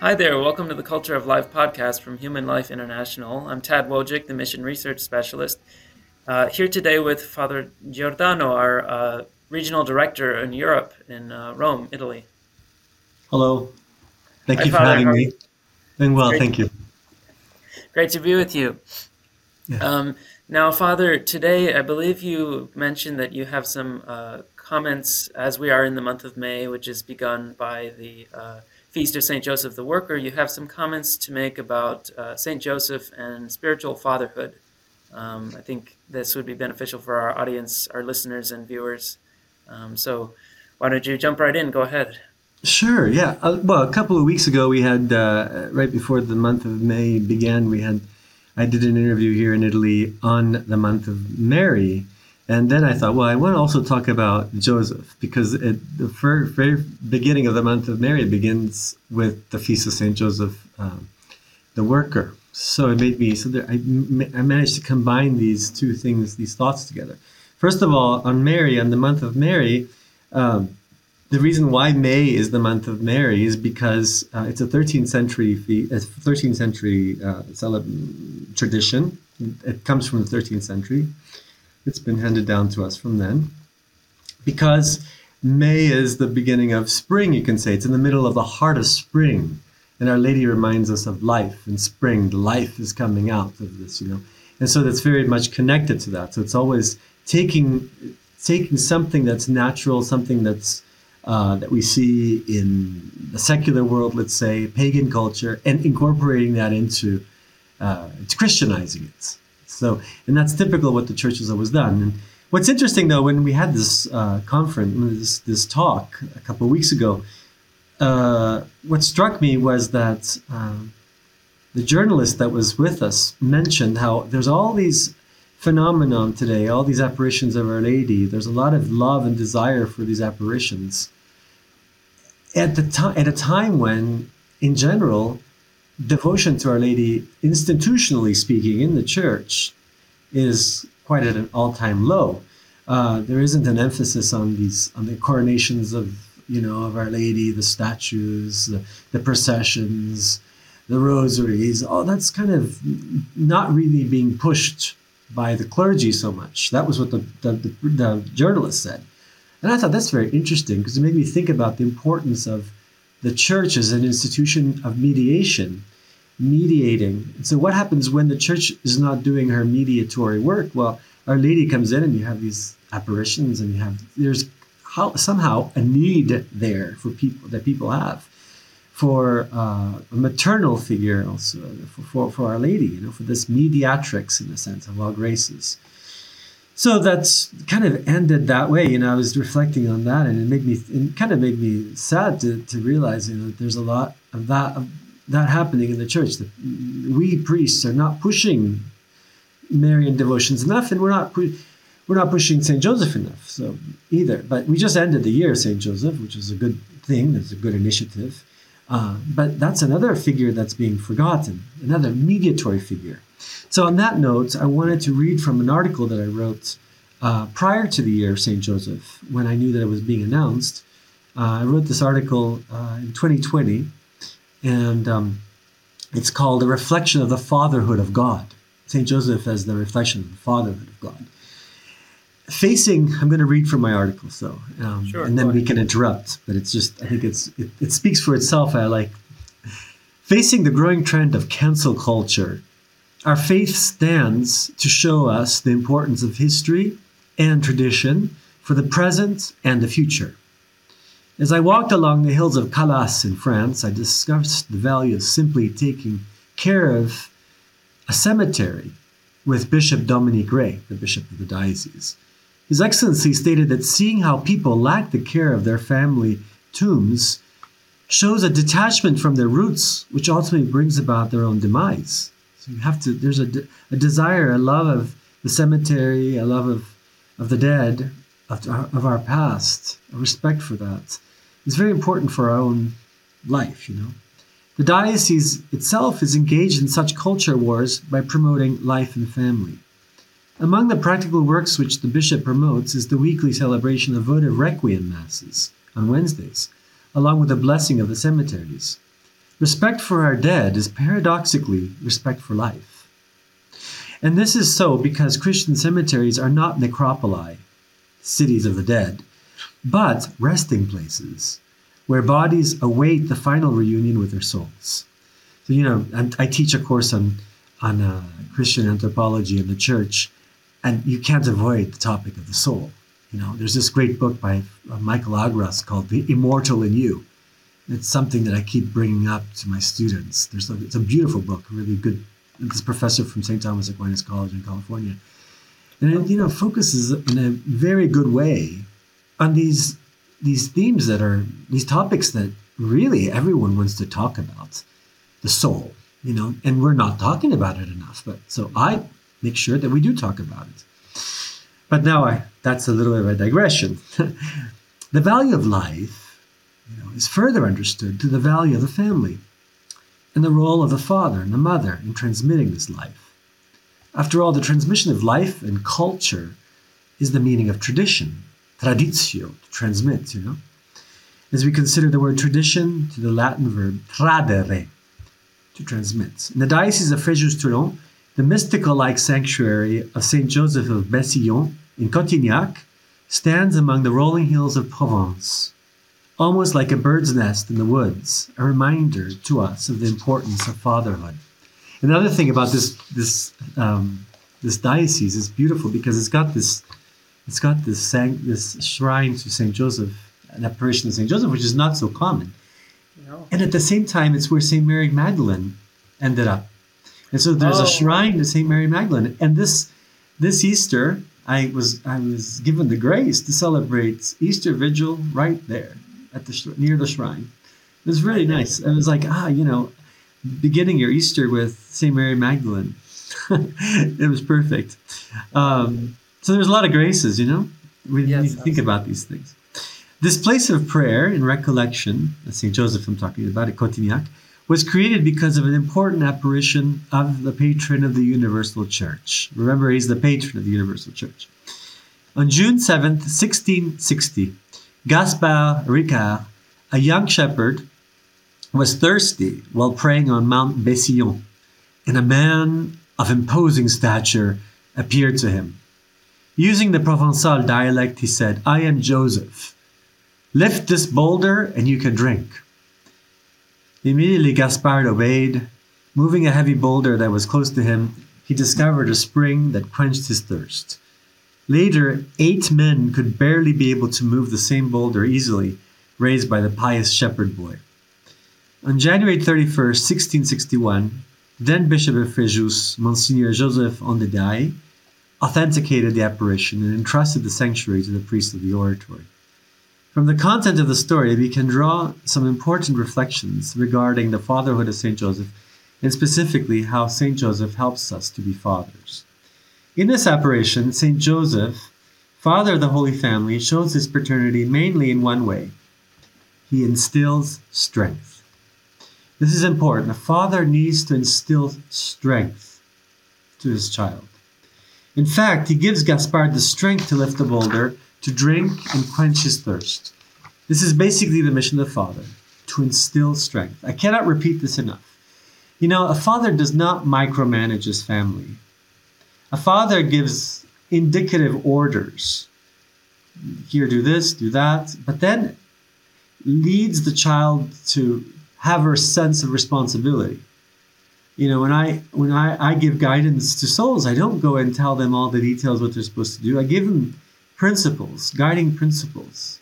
Hi there, welcome to the Culture of Life podcast from Human Life International. I'm Tad Wojcik, the Mission Research Specialist, uh, here today with Father Giordano, our uh, Regional Director in Europe in uh, Rome, Italy. Hello. Thank Hi, you for Father, having me. Doing well, thank you. Great to be with you. Yeah. Um, now, Father, today I believe you mentioned that you have some uh, comments as we are in the month of May, which is begun by the uh, Feast of St. Joseph the Worker. You have some comments to make about uh, St. Joseph and spiritual fatherhood. Um, I think this would be beneficial for our audience, our listeners, and viewers. Um, so, why don't you jump right in? Go ahead. Sure. Yeah. Uh, well, a couple of weeks ago, we had uh, right before the month of May began, we had I did an interview here in Italy on the month of Mary, and then I thought, well, I want to also talk about Joseph because it, the very, very beginning of the month of Mary begins with the feast of Saint Joseph, um, the worker. So it made me so that I, I managed to combine these two things, these thoughts together. First of all, on Mary, on the month of Mary. Um, the reason why May is the month of Mary is because uh, it's a 13th century fe- 13th century uh, tradition. It comes from the 13th century. It's been handed down to us from then. Because May is the beginning of spring, you can say. It's in the middle of the heart of spring. And Our Lady reminds us of life and spring. Life is coming out of this, you know. And so that's very much connected to that. So it's always taking taking something that's natural, something that's uh, that we see in the secular world, let's say, pagan culture, and incorporating that into uh, it's Christianizing it. So, and that's typical of what the church has always done. And what's interesting, though, when we had this uh, conference, this, this talk a couple of weeks ago, uh, what struck me was that um, the journalist that was with us mentioned how there's all these phenomenon today, all these apparitions of Our Lady. There's a lot of love and desire for these apparitions. At the time, at a time when, in general, devotion to Our Lady, institutionally speaking, in the church, is quite at an all-time low. Uh, there isn't an emphasis on these on the coronations of you know of Our Lady, the statues, the, the processions, the rosaries. All that's kind of not really being pushed by the clergy so much. That was what the, the, the, the journalist said. And I thought that's very interesting because it made me think about the importance of the church as an institution of mediation, mediating. So, what happens when the church is not doing her mediatory work? Well, Our Lady comes in and you have these apparitions, and you have there's how, somehow a need there for people that people have for uh, a maternal figure also for, for, for, Our Lady, you know, for this mediatrix in a sense of all graces. So that's kind of ended that way. You know, I was reflecting on that, and it made me, it kind of made me sad to, to realize, you know, that there's a lot of that of that happening in the church. That we priests are not pushing Marian devotions enough, and we're not. we're not pushing St. Joseph enough, so either. But we just ended the year St. Joseph, which is a good thing. It's a good initiative. Uh, but that's another figure that's being forgotten, another mediatory figure. So, on that note, I wanted to read from an article that I wrote uh, prior to the year of St. Joseph, when I knew that it was being announced. Uh, I wrote this article uh, in 2020, and um, it's called A Reflection of the Fatherhood of God. St. Joseph as the reflection of the fatherhood of God facing i'm going to read from my article so um, sure, and then we can interrupt but it's just i think it's it, it speaks for itself i like facing the growing trend of cancel culture our faith stands to show us the importance of history and tradition for the present and the future as i walked along the hills of calas in france i discussed the value of simply taking care of a cemetery with bishop dominique rey the bishop of the diocese his Excellency stated that seeing how people lack the care of their family tombs shows a detachment from their roots, which ultimately brings about their own demise. So you have to, there's a, a desire, a love of the cemetery, a love of, of the dead, of, of our past, a respect for that. It's very important for our own life, you know. The diocese itself is engaged in such culture wars by promoting life and family. Among the practical works which the bishop promotes is the weekly celebration of votive requiem masses on Wednesdays, along with the blessing of the cemeteries. Respect for our dead is paradoxically respect for life. And this is so because Christian cemeteries are not necropoli, cities of the dead, but resting places where bodies await the final reunion with their souls. So, you know, I teach a course on, on uh, Christian anthropology in the church, and you can't avoid the topic of the soul. You know, there's this great book by uh, Michael Augros called The Immortal in You. It's something that I keep bringing up to my students. There's a, it's a beautiful book, really good. This professor from St. Thomas Aquinas College in California. And it, you know, focuses in a very good way on these these themes that are these topics that really everyone wants to talk about the soul you know and we're not talking about it enough but so i make sure that we do talk about it. But now I, that's a little bit of a digression. The value of life you know, is further understood through the value of the family and the role of the father and the mother in transmitting this life. After all the transmission of life and culture is the meaning of tradition traditio, to transmit, you know. As we consider the word tradition to the Latin verb tradere, to transmit. In the Diocese of Fréjus-Toulon, the mystical-like sanctuary of Saint Joseph of Bessillon in Cotignac stands among the rolling hills of Provence, almost like a bird's nest in the woods, a reminder to us of the importance of fatherhood. Another thing about this this um, this diocese is beautiful because it's got this it's got this this shrine to Saint Joseph, an apparition of Saint Joseph, which is not so common. No. And at the same time, it's where Saint Mary Magdalene ended up. And so there's oh. a shrine to Saint Mary Magdalene. And this this Easter, I was I was given the grace to celebrate Easter Vigil right there at the near the shrine. It was really nice. It was like ah, you know, beginning your Easter with Saint Mary Magdalene. it was perfect. Um, so there's a lot of graces, you know? We yes, need to think about these things. This place of prayer in recollection, St. Joseph I'm talking about at Cotignac, was created because of an important apparition of the patron of the Universal Church. Remember, he's the patron of the Universal Church. On June 7th, 1660, Gaspard Ricard, a young shepherd, was thirsty while praying on Mount Bessillon, and a man of imposing stature appeared to him. Using the Provençal dialect, he said, I am Joseph. Lift this boulder and you can drink. Immediately Gaspard obeyed. Moving a heavy boulder that was close to him, he discovered a spring that quenched his thirst. Later, eight men could barely be able to move the same boulder easily, raised by the pious shepherd boy. On January 31st, 1661, then Bishop of Fréjus, Monsignor Joseph Ondedei, authenticated the apparition and entrusted the sanctuary to the priest of the oratory. From the content of the story, we can draw some important reflections regarding the fatherhood of St. Joseph and specifically how St. Joseph helps us to be fathers. In this apparition, St. Joseph, father of the Holy Family, shows his paternity mainly in one way he instills strength. This is important. A father needs to instill strength to his child. In fact, he gives Gaspard the strength to lift the boulder, to drink and quench his thirst. This is basically the mission of the Father to instill strength. I cannot repeat this enough. You know, a father does not micromanage his family. A father gives indicative orders. Here, do this, do that, but then leads the child to have a sense of responsibility you know when i when I, I give guidance to souls i don't go and tell them all the details what they're supposed to do. I give them principles guiding principles.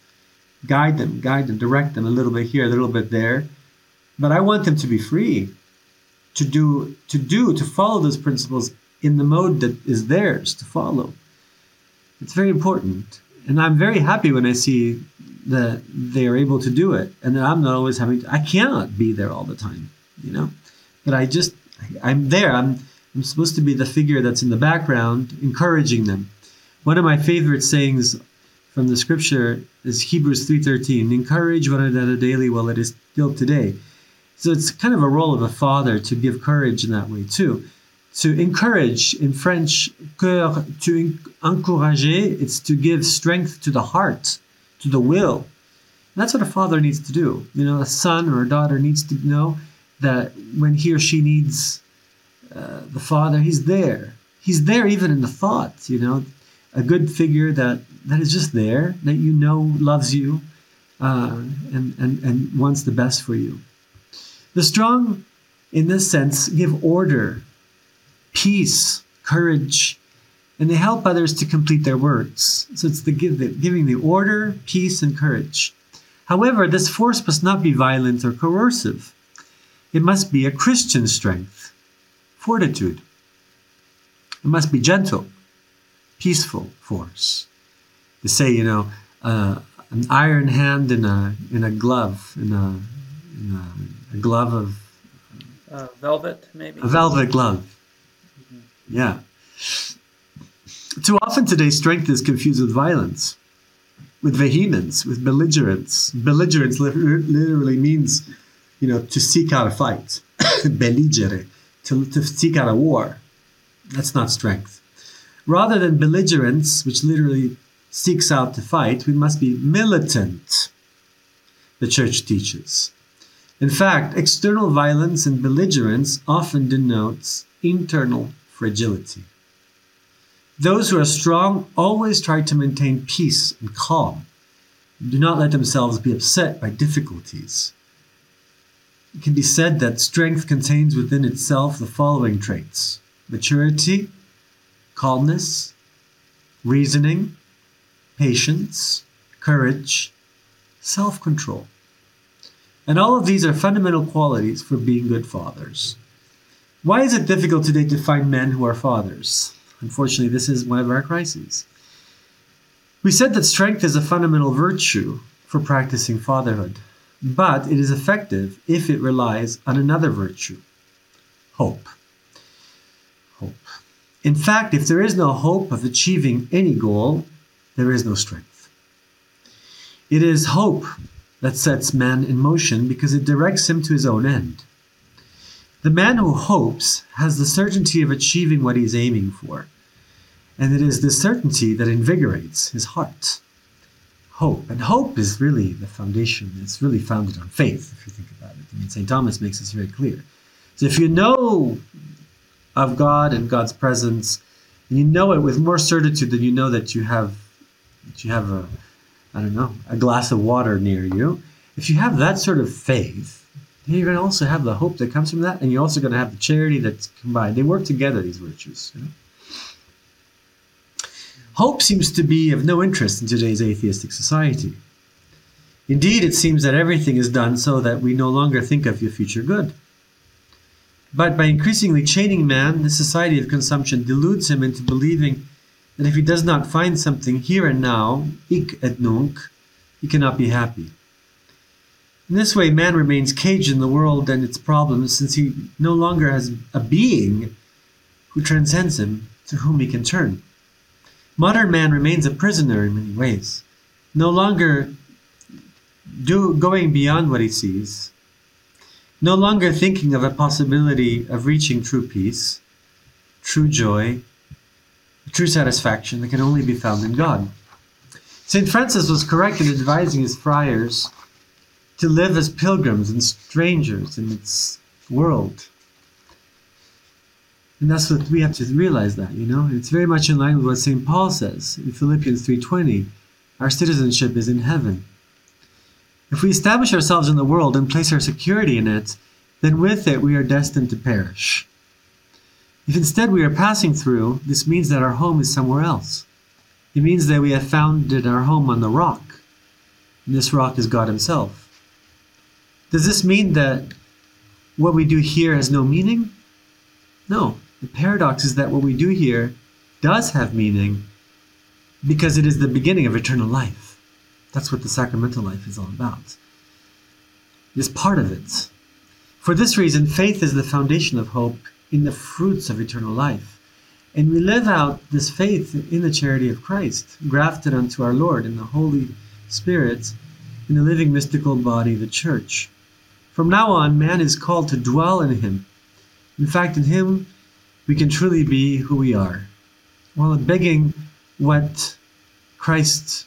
Guide them guide them direct them a little bit here a little bit there. But i want them to be free to do to do to follow those principles in the mode that is theirs to follow. It's very important. And i'm very happy when i see that they are able to do it. And that i'm not always having to, i cannot be there all the time you know? But i just I'm there. I'm I'm supposed to be the figure that's in the background, encouraging them. One of my favorite sayings from the scripture is Hebrews 3:13, encourage one another daily while it is still today. So it's kind of a role of a father to give courage in that way too. To encourage in French, cœur, to encourager, it's to give strength to the heart, to the will. That's what a father needs to do. You know, a son or a daughter needs to know that when he or she needs uh, the Father, He's there. He's there even in the thoughts, you know, a good figure that, that is just there, that you know loves you uh, and, and, and wants the best for you. The strong, in this sense, give order, peace, courage, and they help others to complete their works. So it's the, give, the giving the order, peace, and courage. However, this force must not be violent or coercive. It must be a Christian strength, fortitude. It must be gentle, peaceful force. They say, you know, uh, an iron hand in a in a glove, in a, in a, a glove of uh, velvet, maybe a velvet glove. Mm-hmm. Yeah. Too often today, strength is confused with violence, with vehemence, with belligerence. Belligerence literally means, you know, to seek out a fight, belligere, to, to seek out a war. That's not strength. Rather than belligerence, which literally seeks out to fight, we must be militant, the church teaches. In fact, external violence and belligerence often denotes internal fragility. Those who are strong always try to maintain peace and calm. Do not let themselves be upset by difficulties. It can be said that strength contains within itself the following traits maturity, calmness, reasoning, patience, courage, self control. And all of these are fundamental qualities for being good fathers. Why is it difficult today to find men who are fathers? Unfortunately, this is one of our crises. We said that strength is a fundamental virtue for practicing fatherhood, but it is effective if it relies on another virtue hope. Hope. In fact, if there is no hope of achieving any goal, there is no strength. It is hope that sets man in motion because it directs him to his own end. The man who hopes has the certainty of achieving what he is aiming for. And it is this certainty that invigorates his heart. Hope. And hope is really the foundation. It's really founded on faith, if you think about it. I mean, St. Thomas makes this very clear. So if you know of God and God's presence, and you know it with more certitude than you know that you have that you have a I don't know, a glass of water near you. If you have that sort of faith, you're going to also have the hope that comes from that, and you're also going to have the charity that's combined. They work together, these virtues. You know? Hope seems to be of no interest in today's atheistic society. Indeed, it seems that everything is done so that we no longer think of your future good. But by increasingly chaining man, the society of consumption deludes him into believing that if he does not find something here and now, hic et nunc, he cannot be happy. In this way, man remains caged in the world and its problems since he no longer has a being who transcends him to whom he can turn. Modern man remains a prisoner in many ways, no longer do, going beyond what he sees, no longer thinking of a possibility of reaching true peace, true joy, true satisfaction that can only be found in God. St. Francis was correct in advising his friars to live as pilgrims and strangers in its world. And that's what we have to realize that, you know? It's very much in line with what St. Paul says in Philippians 3:20. Our citizenship is in heaven. If we establish ourselves in the world and place our security in it, then with it we are destined to perish. If instead we are passing through, this means that our home is somewhere else. It means that we have founded our home on the rock, and this rock is God Himself. Does this mean that what we do here has no meaning? No. The paradox is that what we do here does have meaning because it is the beginning of eternal life. That's what the sacramental life is all about. It is part of it. For this reason, faith is the foundation of hope in the fruits of eternal life. And we live out this faith in the charity of Christ, grafted unto our Lord in the Holy Spirit, in the living mystical body, the Church. From now on, man is called to dwell in Him. In fact, in Him, we can truly be who we are, while begging what Christ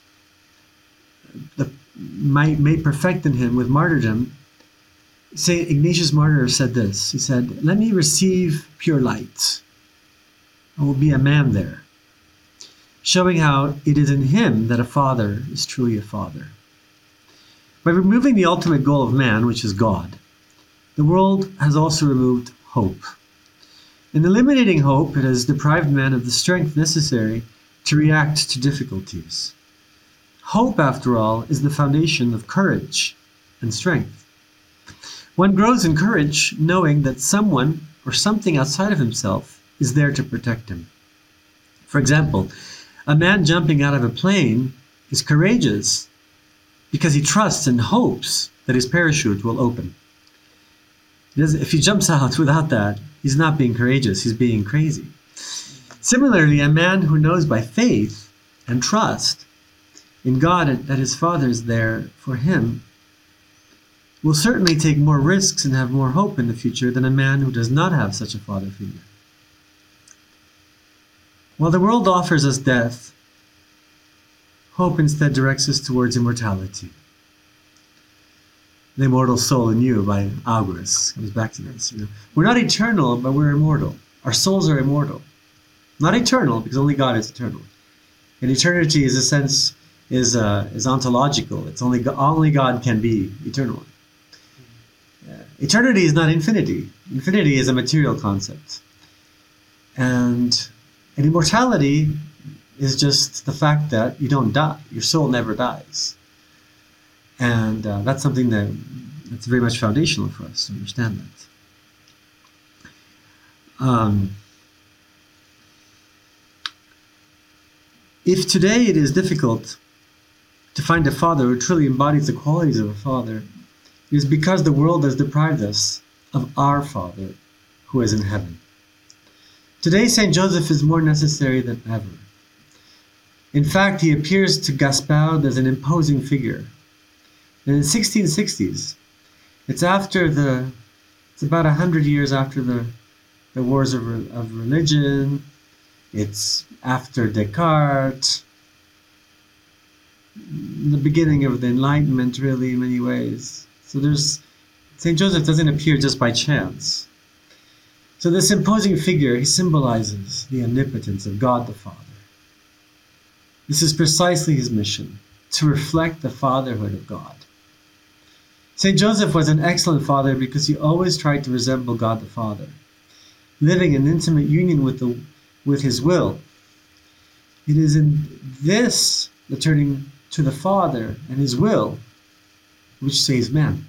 the, might, may perfect in Him with martyrdom St. Ignatius Martyr said this. He said, Let me receive pure light. I will be a man there, showing how it is in him that a father is truly a father. By removing the ultimate goal of man, which is God, the world has also removed hope. In eliminating hope, it has deprived man of the strength necessary to react to difficulties. Hope, after all, is the foundation of courage and strength. One grows in courage knowing that someone or something outside of himself is there to protect him. For example, a man jumping out of a plane is courageous because he trusts and hopes that his parachute will open. If he jumps out without that, he's not being courageous, he's being crazy. Similarly, a man who knows by faith and trust in God that his Father is there for him will certainly take more risks and have more hope in the future than a man who does not have such a father figure. While the world offers us death, hope instead directs us towards immortality. The Immortal Soul in You by Augros comes back to this. You know, we're not eternal, but we're immortal. Our souls are immortal. Not eternal, because only God is eternal. And eternity is a sense is uh, is ontological. It's only only God can be eternal. Eternity is not infinity. Infinity is a material concept, and and immortality is just the fact that you don't die. Your soul never dies, and uh, that's something that that's very much foundational for us to understand that. Um, if today it is difficult to find a father who truly embodies the qualities of a father, it is because the world has deprived us of our Father who is in heaven. Today, St. Joseph is more necessary than ever. In fact, he appears to Gaspard as an imposing figure. In the 1660s, it's after the, it's about a hundred years after the, the wars of, of religion. It's after Descartes, the beginning of the Enlightenment, really, in many ways. So there's St. Joseph doesn't appear just by chance. So this imposing figure, he symbolizes the omnipotence of God the Father. This is precisely his mission, to reflect the fatherhood of God. St. Joseph was an excellent father because he always tried to resemble God the Father, living in intimate union with, the, with his will. It is in this, the turning to the Father and his will, which saves man.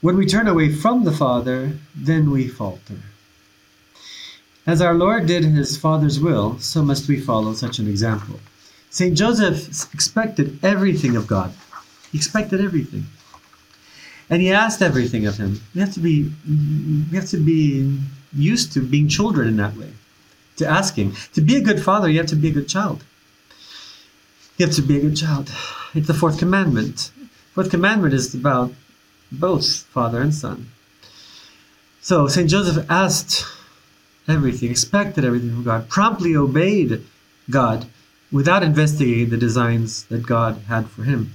When we turn away from the Father, then we falter. As our Lord did his Father's will, so must we follow such an example. St. Joseph expected everything of God. He expected everything. And he asked everything of him. We have to be we have to be used to being children in that way. To asking. To be a good father, you have to be a good child. You have to be a good child. It's the fourth commandment. Fourth commandment is about both father and son. So St. Joseph asked everything, expected everything from God, promptly obeyed God without investigating the designs that God had for him.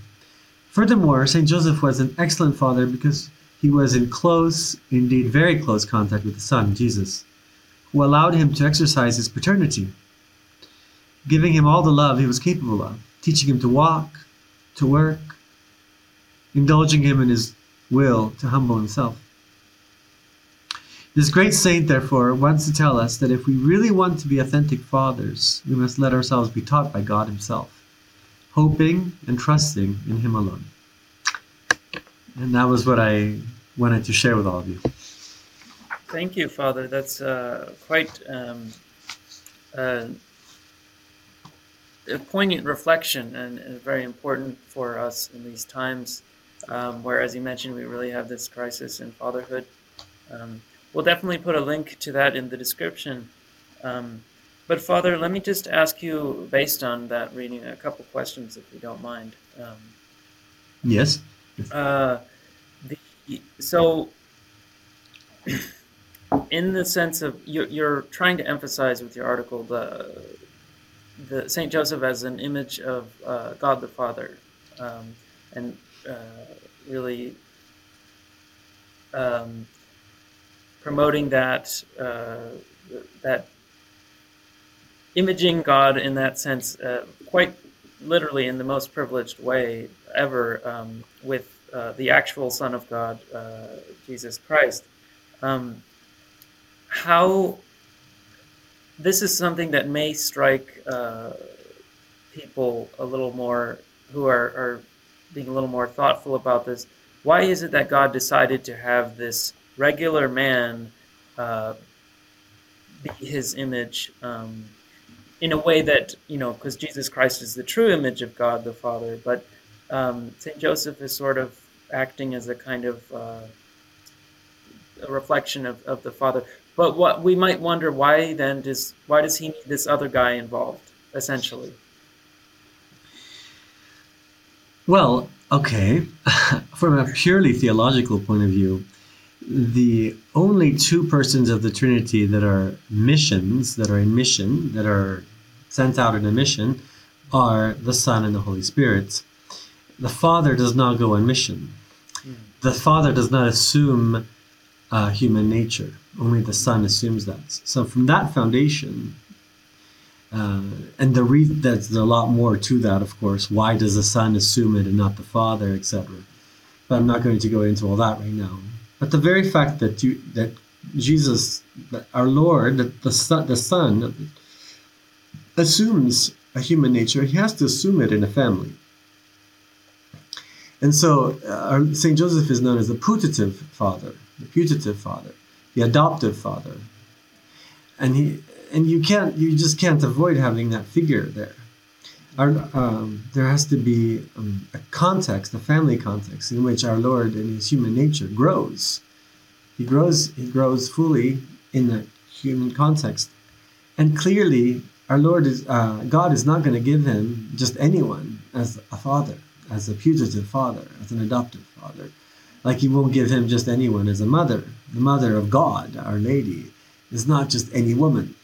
Furthermore, St. Joseph was an excellent father because he was in close, indeed very close contact with the Son, Jesus, who allowed him to exercise his paternity, giving him all the love he was capable of teaching him to walk, to work, indulging him in his will to humble himself. This great saint, therefore, wants to tell us that if we really want to be authentic fathers, we must let ourselves be taught by God Himself, hoping and trusting in Him alone. And that was what I wanted to share with all of you. Thank you, Father. That's uh, quite um, uh, a poignant reflection and, very important for us in these times um, where, as you mentioned, we really have this crisis in fatherhood. Um, we'll definitely put a link to that in the description. Um, but, Father, let me just ask you, based on that reading, a couple questions, if you don't mind. Um, yes. Uh, the, so, in the sense of you're, you're trying to emphasize with your article the the Saint Joseph as an image of uh, God the Father, um, and uh, really um, promoting that uh, that imaging God in that sense, uh, quite literally in the most privileged way ever, um, with uh, the actual Son of God, uh, Jesus Christ. Um, how this is something that may strike uh, people a little more who are, are being a little more thoughtful about this. Why is it that God decided to have this regular man uh, be his image um, in a way that, you know, because Jesus Christ is the true image of God the Father, but um, St. Joseph is sort of acting as a kind of uh, a reflection of, of the Father. But what we might wonder why then does why does he need this other guy involved essentially? Well, okay, from a purely theological point of view, the only two persons of the Trinity that are missions, that are in mission, that are sent out in a mission, are the Son and the Holy Spirit. The Father does not go on mission. Mm. The Father does not assume uh, human nature. Only the Son assumes that. So from that foundation, uh, and the re- there's a lot more to that, of course. Why does the Son assume it and not the Father, etc. But I'm not going to go into all that right now. But the very fact that you that Jesus, that our Lord, that the Son, the Son assumes a human nature, he has to assume it in a family. And so uh, St. Joseph is known as the putative father, the putative father, the adoptive father. And he and you can't you just can't avoid having that figure there. Our, um, there has to be um, a context, a family context, in which our Lord and His human nature grows. He grows. He grows fully in the human context, and clearly, our Lord is uh, God is not going to give him just anyone as a father, as a putative father, as an adoptive father. Like He won't give him just anyone as a mother. The mother of God, Our Lady, is not just any woman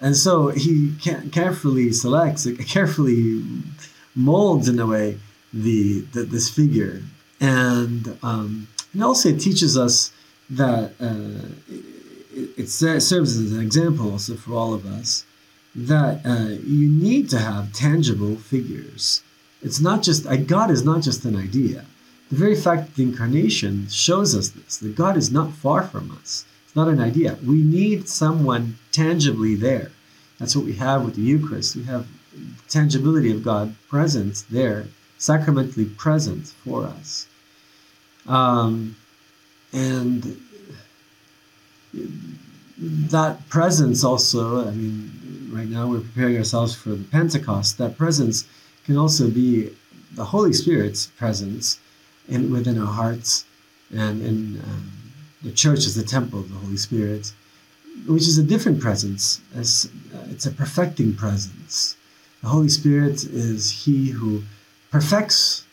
and so he carefully selects, carefully molds in a way the, the this figure, and um, and also it teaches us that uh, it, it, serves as an example also for all of us that uh, you need to have tangible figures. It's not just God is not just an idea. The very fact that the incarnation shows us this that God is not far from us not an idea. We need someone tangibly there. That's what we have with the Eucharist. We have tangibility of God present there, sacramentally present for us. Um, and that presence also, I mean, right now we're preparing ourselves for the Pentecost. That presence can also be the Holy Spirit's presence in, within our hearts and in um, the church is the temple of the Holy Spirit, which is a different presence. As uh, it's a perfecting presence. The Holy Spirit is He who perfects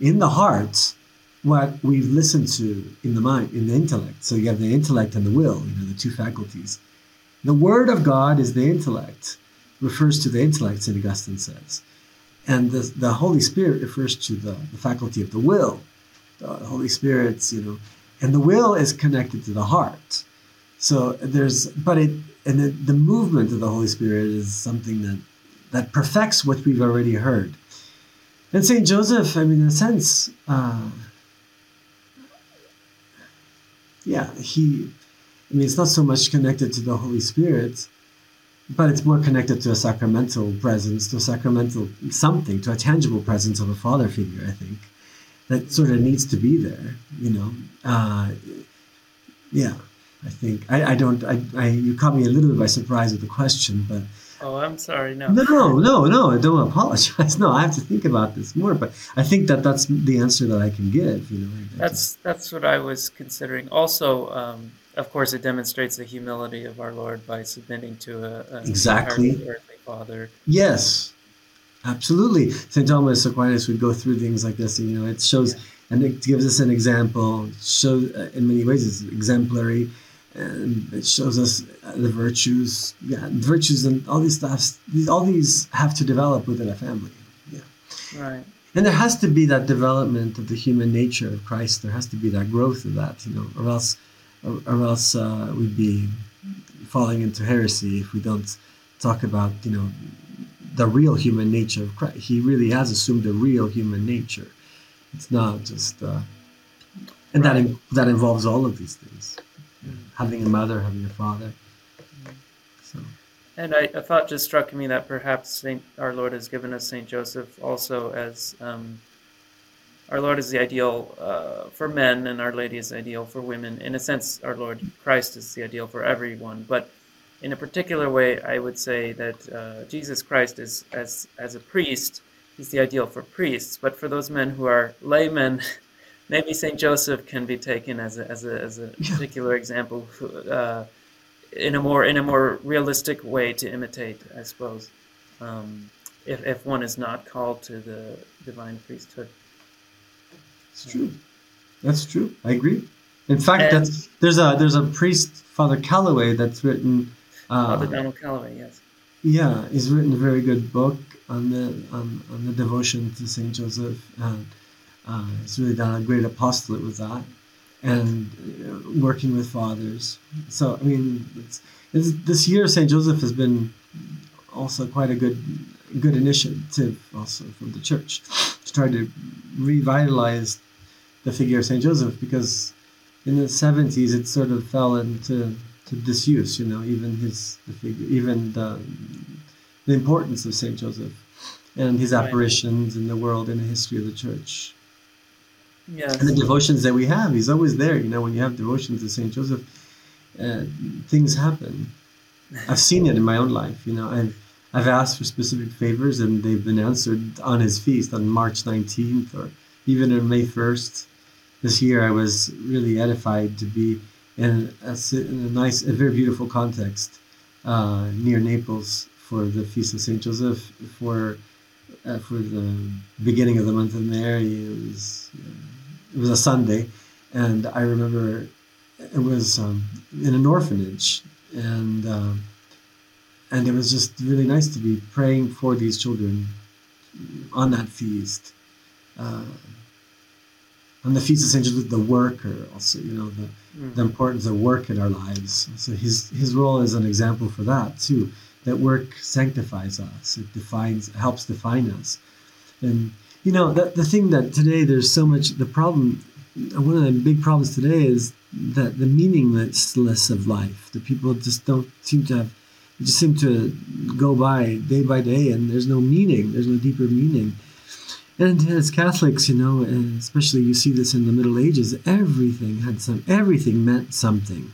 in the heart what we've listened to in the mind, in the intellect. So you have the intellect and the will, you know, the two faculties. The Word of God is the intellect, refers to the intellect, St. Augustine says. And the, the Holy Spirit refers to the, the faculty of the will. The Holy Spirit's, you know, and the will is connected to the heart. So there's, but it, and the, the movement of the Holy Spirit is something that that perfects what we've already heard. And Saint Joseph, I mean, in a sense, uh, yeah, he, I mean, it's not so much connected to the Holy Spirit, but it's more connected to a sacramental presence, to a sacramental something, to a tangible presence of a father figure, I think that sort of needs to be there, you know. Uh, yeah, I think I, I don't. I, I you caught me a little bit by surprise with the question, but. Oh, I'm sorry. No. No, no, no. I don't apologize. No, I have to think about this more. But I think that that's the answer that I can give. You know. That's that's what I was considering. Also, um, of course, it demonstrates the humility of our Lord by submitting to a, a exactly earthly father. Yes, Absolutely. St. Thomas Aquinas would go through things like this. You know, it shows yeah. and it gives us an example. Shows uh, in many ways it's exemplary, and it shows us uh, the virtues. Yeah, virtues and all these stuff. These all these have to develop within a family. Yeah. Right. and there has to be that development of the human nature of Christ. There has to be that growth of that, you know, or else, or, or else uh, we'd be falling into heresy if we don't talk about, you know, the real human nature of Christ. He really has assumed the real human nature. It's not just, uh, and right. that that involves all of these things, mm. having a mother, having a father. So. And I, a thought just struck me that perhaps Saint, our Lord has given us Saint Joseph also as um, our Lord is the ideal uh, for men, and Our Lady is ideal for women. In a sense, our Lord Christ is the ideal for everyone. But in a particular way, I would say that uh, Jesus Christ is as as a priest. He's the ideal for priests. But for those men who are laymen, maybe Saint Joseph can be taken as a as a as a particular example. Uh, in a more in a more realistic way to imitate, I suppose, um, if if one is not called to the divine priesthood. It's true. That's true. I agree. In fact, and, that's there's a there's a priest, Father Calloway, that's written. Father Donald Calloway, yes. Yeah, he's written a very good book on the on, on the devotion to Saint Joseph, and uh, he's really done a great apostolate with that and uh, working with fathers. So I mean, it's, it's, this year Saint Joseph has been also quite a good good initiative also from the church to try to revitalize the figure of Saint Joseph because in the 70s it sort of fell into to disuse. You know, even his the figure, even the the importance of Saint Joseph and his apparitions in the world and the history of the church. Yes. And the devotions that we have, he's always there. You know, when you have devotions to Saint Joseph, uh, things happen. I've seen it in my own life. You know, I've I've asked for specific favors and they've been answered on his feast on March 19th or even on May 1st. This year, I was really edified to be in a, in a nice, a very beautiful context uh, near Naples for the feast of Saint Joseph for uh, for the beginning of the month of Mary. It was. Uh, it was a Sunday, and I remember it was um, in an orphanage, and uh, and it was just really nice to be praying for these children on that feast. Uh, on the feast Joseph, the worker, also you know the mm-hmm. the importance of work in our lives. So his his role is an example for that too. That work sanctifies us. It defines, helps define us, and you know, the, the thing that today there's so much, the problem, one of the big problems today is that the meaninglessness of life. The people just don't seem to have, just seem to go by day by day and there's no meaning, there's no deeper meaning. And as Catholics, you know, especially you see this in the Middle Ages, everything had some, everything meant something.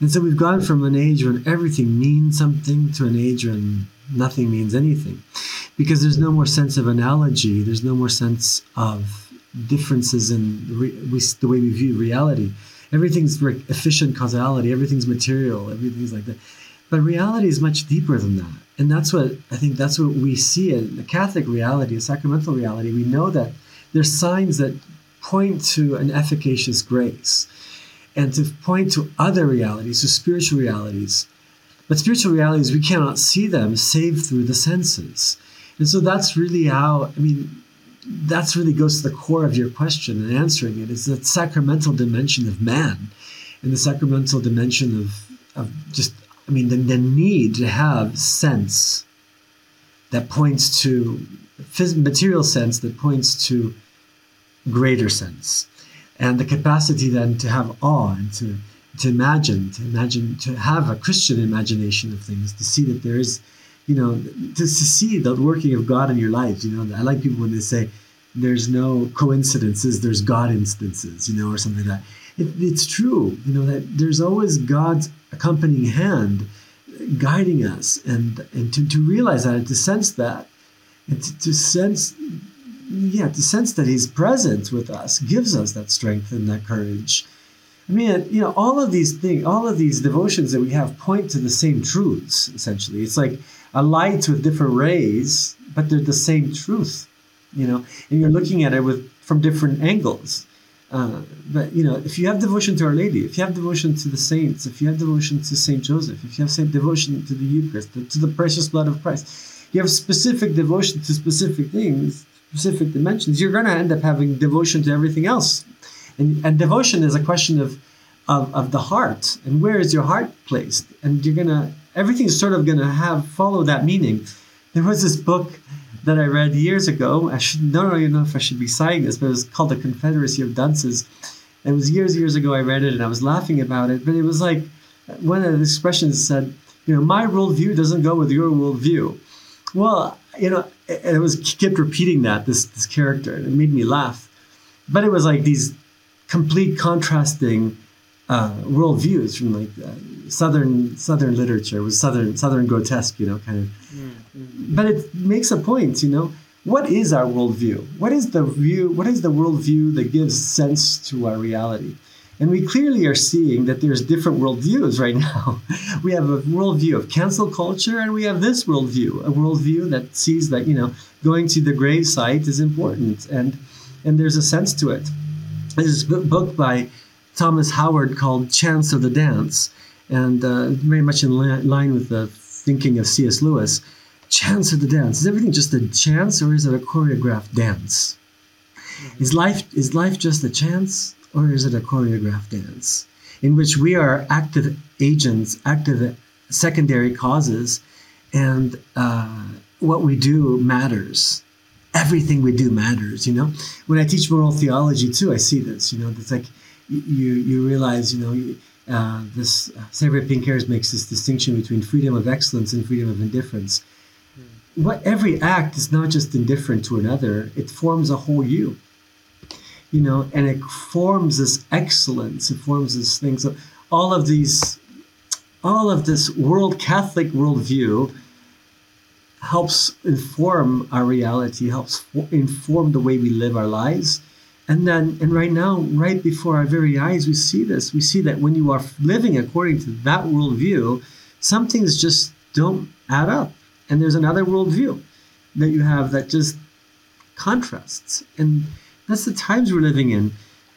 And so we've gone from an age when everything means something to an age when nothing means anything. Because there's no more sense of analogy there's no more sense of differences in the, re- we, the way we view reality. Everything's re- efficient causality everything's material everything's like that. But reality is much deeper than that and that's what i think that's what we see in the catholic reality a sacramental reality we know that there's signs that point to an efficacious grace and to point to other realities to spiritual realities but spiritual realities, we cannot see them save through the senses. And so that's really how, I mean, that's really goes to the core of your question and answering it is that sacramental dimension of man and the sacramental dimension of, of just, I mean, the, the need to have sense that points to material sense that points to greater sense and the capacity then to have awe and to to imagine, to imagine, to have a Christian imagination of things, to see that there is, you know, to, to see the working of God in your lives. You know, I like people when they say, "There's no coincidences, there's God instances," you know, or something like that. It, it's true, you know, that there's always God's accompanying hand guiding us, and and to, to realize that, and to sense that, and to, to sense yeah, to sense that He's present with us gives us that strength and that courage I mean, you know, all of these things, all of these devotions that we have point to the same truths, essentially. It's like a light with different rays, but they're the same truth, you know, and you're looking at it with from different angles. Uh, but you know, if you have devotion to Our Lady, if you have devotion to the saints, if you have devotion to Saint Joseph, if you have same devotion to the Eucharist, to the precious blood of Christ, you have specific devotion to specific things. specific dimensions, you're going to end up having devotion to everything else. And, and devotion is a question of, of, of the heart and where is your heart placed? And you're to, everything's sort of going to have, follow that meaning. There was this book that I read years ago. I should don't even know if I should be citing this, but it was called The Confederacy of Dunces. It was years, years ago I read it and I was laughing about it, but it was like one of the expressions said, you know, my worldview doesn't go with your worldview. Well, you know, and it was kept repeating that this this character, and it made me laugh. But it was like these complete contrasting uh, worldviews from like uh, southern southern literature was southern southern grotesque, you know, kind of. Mm-hmm. But it makes a point, you know. What is our worldview? What is the view? What is the worldview that gives sense to our reality? And we clearly are seeing that there's different worldviews right now. we have a worldview of cancel culture, and we have this worldview, a worldview that sees that you know going to the grave site is important, and and there's a sense to it. There's a book by Thomas Howard called Chance of the Dance, and uh, very much in line with the thinking of C.S. Lewis. Chance of the dance is everything just a chance, or is it a choreographed dance? Mm-hmm. Is life is life just a chance? or is it a choreographed dance in which we are active agents, active secondary causes, and uh, what we do matters. Everything we do matters, you know. When I teach moral theology too, I see this. You know, it's like you you realize, you know, uh, this uh, Pinckaers makes this distinction between freedom of excellence and freedom of indifference. Mm. What every act is not just indifferent to another; it forms a whole you you know, and it forms this excellence. It forms this thing. So all of these, all of this world Catholic worldview helps inform our reality, helps inform the way we live our lives. And then, and right now, right before our very eyes, we see this. We see that when you are living according to that worldview, some things just don't add up. And there's another worldview that you have that just contrasts. And that's the times we're living in,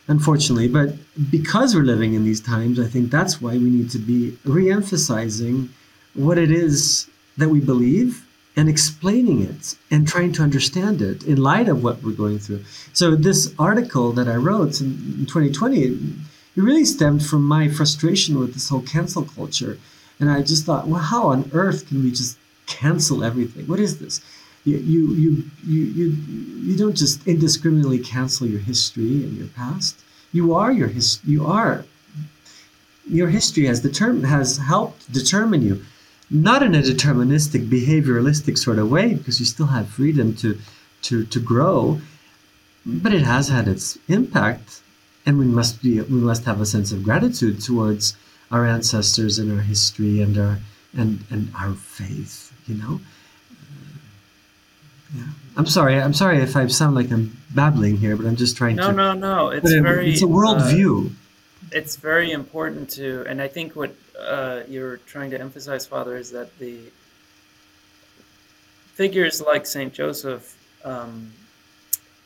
unfortunately. But because we're living in these times, I think that's why we need to be re emphasizing what it is that we believe and explaining it and trying to understand it in light of what we're going through. So, this article that I wrote in 2020, it really stemmed from my frustration with this whole cancel culture. And I just thought, well, how on earth can we just cancel everything? What is this? you, you, you, you, you don't just indiscriminately cancel your history and your past. You are your his, you are your history has determined has helped determine you, not in a deterministic behavioralistic sort of way, because you still have freedom to to to grow, but it has had its impact, and we must be we must have a sense of gratitude towards our ancestors and our history and our and and our faith. You know, yeah. I'm sorry. I'm sorry if I sound like I'm babbling here, but I'm just trying no, to. No, no, no. It's very. It's a worldview. Uh, it's very important to, and I think what uh, you're trying to emphasize, Father, is that the figures like Saint Joseph um,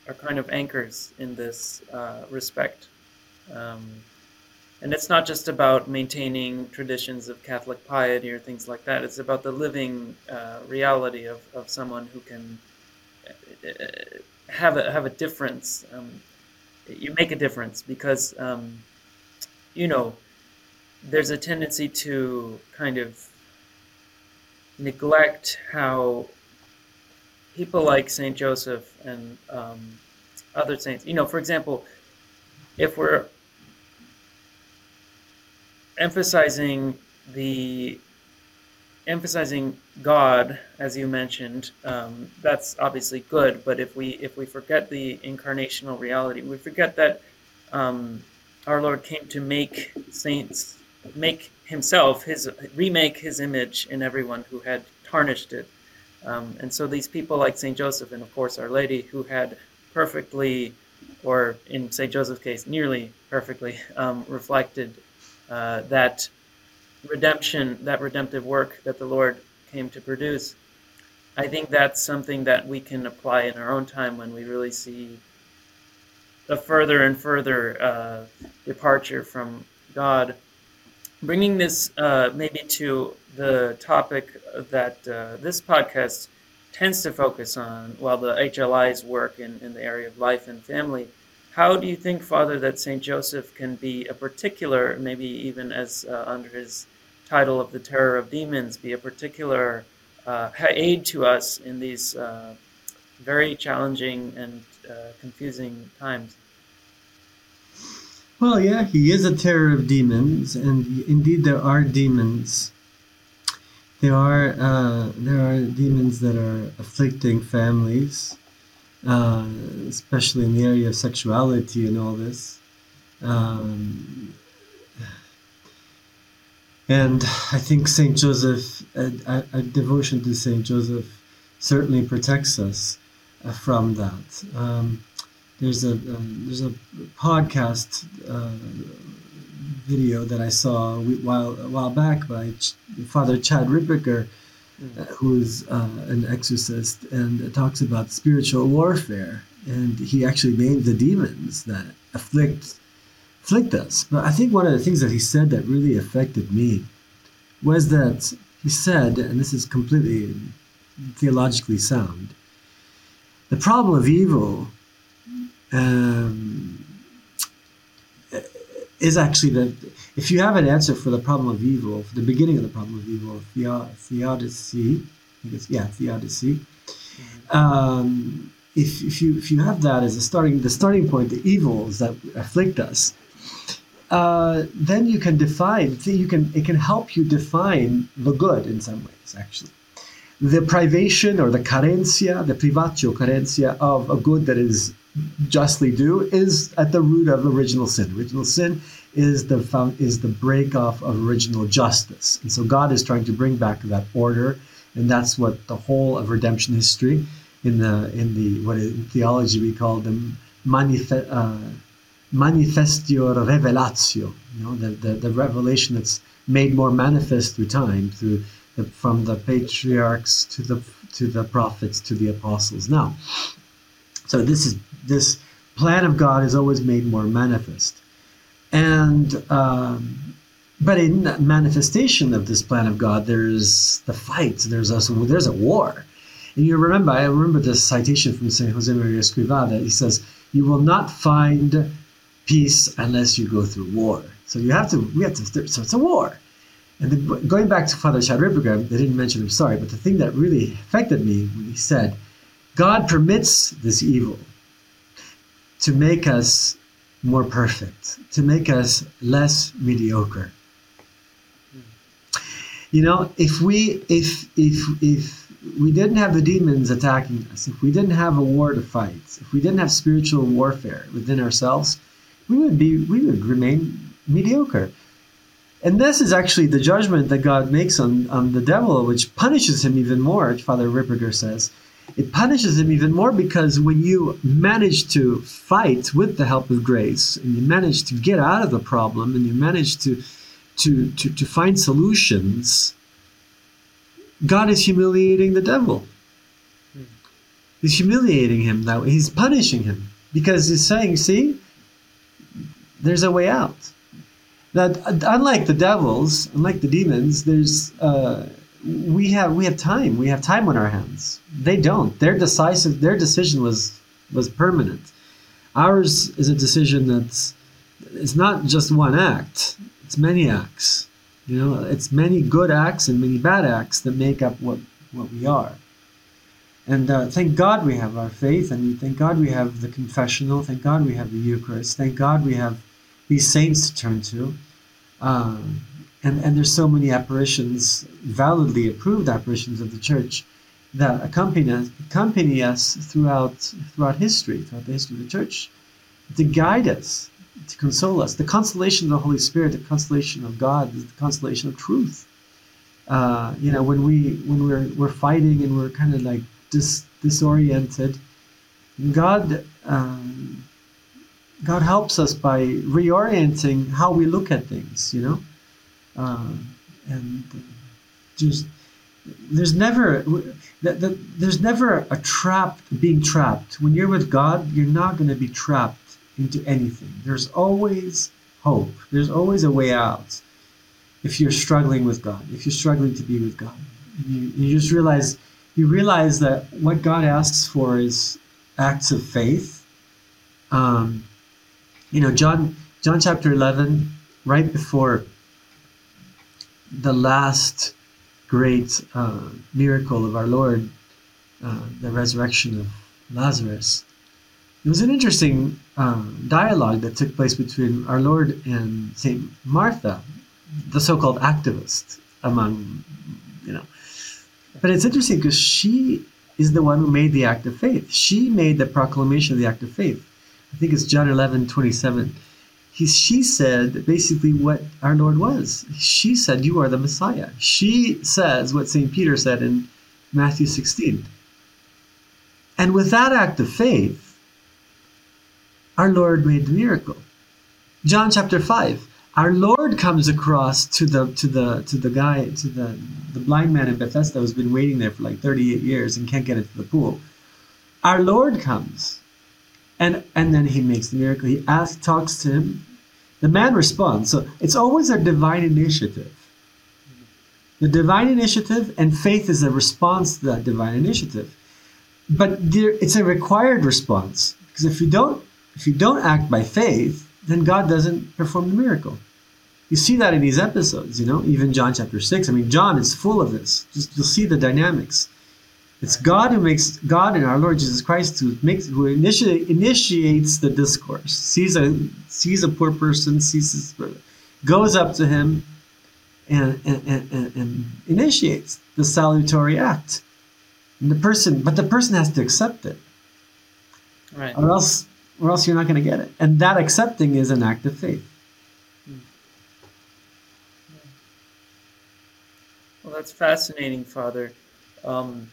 are kind of anchors in this uh, respect. Um, and it's not just about maintaining traditions of Catholic piety or things like that. It's about the living uh, reality of, of someone who can have a have a difference. Um, you make a difference because um, you know there's a tendency to kind of neglect how people like Saint Joseph and um, other saints. You know, for example, if we're emphasizing the emphasizing God, as you mentioned, um, that's obviously good. But if we if we forget the incarnational reality, we forget that um, our Lord came to make saints, make Himself His remake His image in everyone who had tarnished it. Um, and so these people like Saint Joseph and of course Our Lady, who had perfectly, or in Saint Joseph's case, nearly perfectly um, reflected uh, that redemption, that redemptive work that the Lord came to produce, I think that's something that we can apply in our own time when we really see the further and further uh, departure from God. Bringing this uh, maybe to the topic that uh, this podcast tends to focus on, while the HLI's work in, in the area of life and family, how do you think, Father, that St. Joseph can be a particular, maybe even as uh, under his title of the Terror of Demons, be a particular uh, aid to us in these uh, very challenging and uh, confusing times? Well, yeah, he is a terror of demons, and indeed there are demons. There are uh, there are demons that are afflicting families, uh, especially in the area of sexuality and all this. Um, and I think Saint Joseph, a, a, devotion to Saint Joseph, certainly protects us from that. Um, there's a um, there's a podcast uh, video that I saw a while a while back by Ch- Father Chad Ripperger, mm. uh, who's uh, an exorcist, and talks about spiritual warfare. And he actually named the demons that afflict afflict us. But I think one of the things that he said that really affected me was that he said, and this is completely theologically sound, the problem of evil um, is actually that if you have an answer for the problem of evil, for the beginning of the problem of evil, theodicy, I yeah, theodicy. Um, if, if you if you have that as a starting the starting point, the evils that afflict us, uh, then you can define. You can it can help you define the good in some ways, actually the privation or the carencia, the privatio carencia of a good that is justly due is at the root of original sin. Original sin is the found, is the break off of original justice, and so God is trying to bring back that order, and that's what the whole of redemption history in the in the what in theology we call the uh, manifestio revelatio, you know, the, the the revelation that's made more manifest through time through from the patriarchs to the to the prophets to the apostles. Now, so this is this plan of God is always made more manifest, and um, but in manifestation of this plan of God, there's the fight. There's a there's a war, and you remember I remember this citation from Saint Jose Maria Escrivá that he says, "You will not find peace unless you go through war." So you have to we have to so it's a war. And then going back to Father Ripperger, they didn't mention him, sorry, but the thing that really affected me when he said, God permits this evil to make us more perfect, to make us less mediocre. You know, if we if if if we didn't have the demons attacking us, if we didn't have a war to fight, if we didn't have spiritual warfare within ourselves, we would be we would remain mediocre. And this is actually the judgment that God makes on, on the devil, which punishes him even more, Father Ripperger says. It punishes him even more because when you manage to fight with the help of grace and you manage to get out of the problem and you manage to, to, to, to find solutions, God is humiliating the devil. He's humiliating him that way. He's punishing him because he's saying, see, there's a way out that unlike the devils, unlike the demons, there's uh, we have we have time. We have time on our hands. They don't. Their decisive. Their decision was was permanent. Ours is a decision that's it's not just one act. It's many acts. You know, it's many good acts and many bad acts that make up what what we are. And uh, thank God we have our faith, and thank God we have the confessional. Thank God we have the Eucharist. Thank God we have these saints to turn to. Um, and, and there's so many apparitions, validly approved apparitions of the church, that accompany us, accompany us throughout throughout history, throughout the history of the church, to guide us, to console us. The consolation of the Holy Spirit, the consolation of God, the consolation of truth. Uh, you know, when we when we're we're fighting and we're kind of like dis, disoriented, God um, God helps us by reorienting how we look at things, you know, uh, and just there's never there's never a trap being trapped. When you're with God, you're not going to be trapped into anything. There's always hope. There's always a way out. If you're struggling with God, if you're struggling to be with God, you, you just realize you realize that what God asks for is acts of faith. Um, you know, John John chapter eleven, right before the last great uh, miracle of our Lord, uh, the resurrection of Lazarus. It was an interesting um, dialogue that took place between our Lord and Saint Martha, the so-called activist among, you know. But it's interesting because she is the one who made the act of faith. She made the proclamation of the act of faith. I think it's John 11, 27 he, she said basically what our Lord was. She said, You are the Messiah. She says what St. Peter said in Matthew 16. And with that act of faith, our Lord made the miracle. John chapter 5. Our Lord comes across to the to the to the guy to the the blind man in Bethesda who's been waiting there for like 38 years and can't get into the pool. Our Lord comes and and then he makes the miracle. He asks, talks to him, the man responds. So it's always a divine initiative. The divine initiative and faith is a response to that divine initiative. But there, it's a required response because if you don't if you don't act by faith, then God doesn't perform the miracle. You see that in these episodes, you know, even John chapter 6. I mean, John is full of this. Just you'll see the dynamics. It's God who makes God and our Lord Jesus Christ who makes who initiate, initiates the discourse. Sees a sees a poor person, sees his, goes up to him, and, and, and, and initiates the salutary act. And the person, but the person has to accept it, right? Or else, or else you're not going to get it. And that accepting is an act of faith. Well, that's fascinating, Father. Um,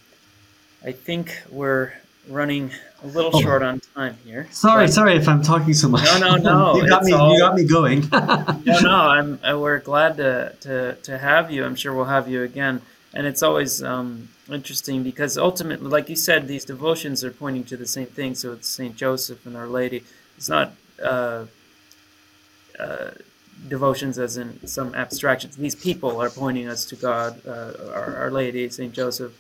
I think we're running a little oh. short on time here. Sorry, sorry if I'm talking so much. No, no, no. you got me. All, you got me going. no, no. I'm. Uh, we're glad to, to to have you. I'm sure we'll have you again. And it's always um, interesting because ultimately, like you said, these devotions are pointing to the same thing. So it's Saint Joseph and Our Lady. It's not. Uh, uh, devotions as in some abstractions. These people are pointing us to God, uh, Our, Our Lady, Saint Joseph,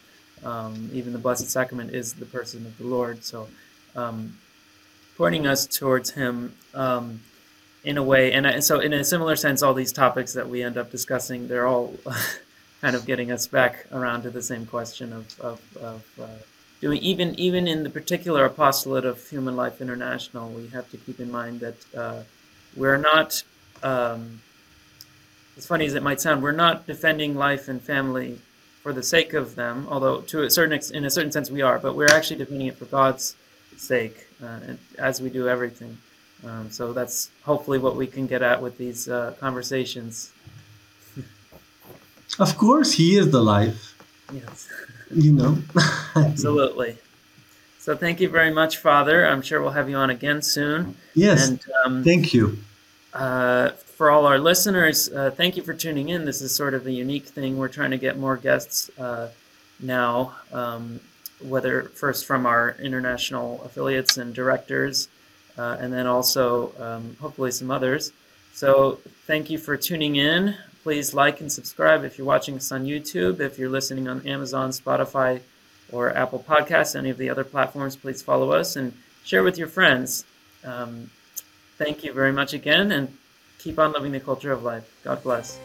um, even the Blessed Sacrament is the person of the Lord. So, um, pointing us towards Him um, in a way, and I, so in a similar sense, all these topics that we end up discussing, they're all kind of getting us back around to the same question of, of, of uh, doing even even in the particular apostolate of Human Life International, we have to keep in mind that uh, we're not. Um, as funny as it might sound, we're not defending life and family for the sake of them, although to a certain ex- in a certain sense we are, but we're actually defending it for God's sake, uh, as we do everything. Um, so that's hopefully what we can get at with these uh, conversations. Of course, He is the life. Yes. You know. Absolutely. So thank you very much, Father. I'm sure we'll have you on again soon. Yes. And, um, thank you. Uh, for all our listeners, uh, thank you for tuning in. This is sort of a unique thing. We're trying to get more guests uh, now, um, whether first from our international affiliates and directors, uh, and then also um, hopefully some others. So thank you for tuning in. Please like and subscribe if you're watching us on YouTube. If you're listening on Amazon, Spotify, or Apple Podcasts, any of the other platforms, please follow us and share with your friends. Um, thank you very much again, and keep on living the culture of life. God bless.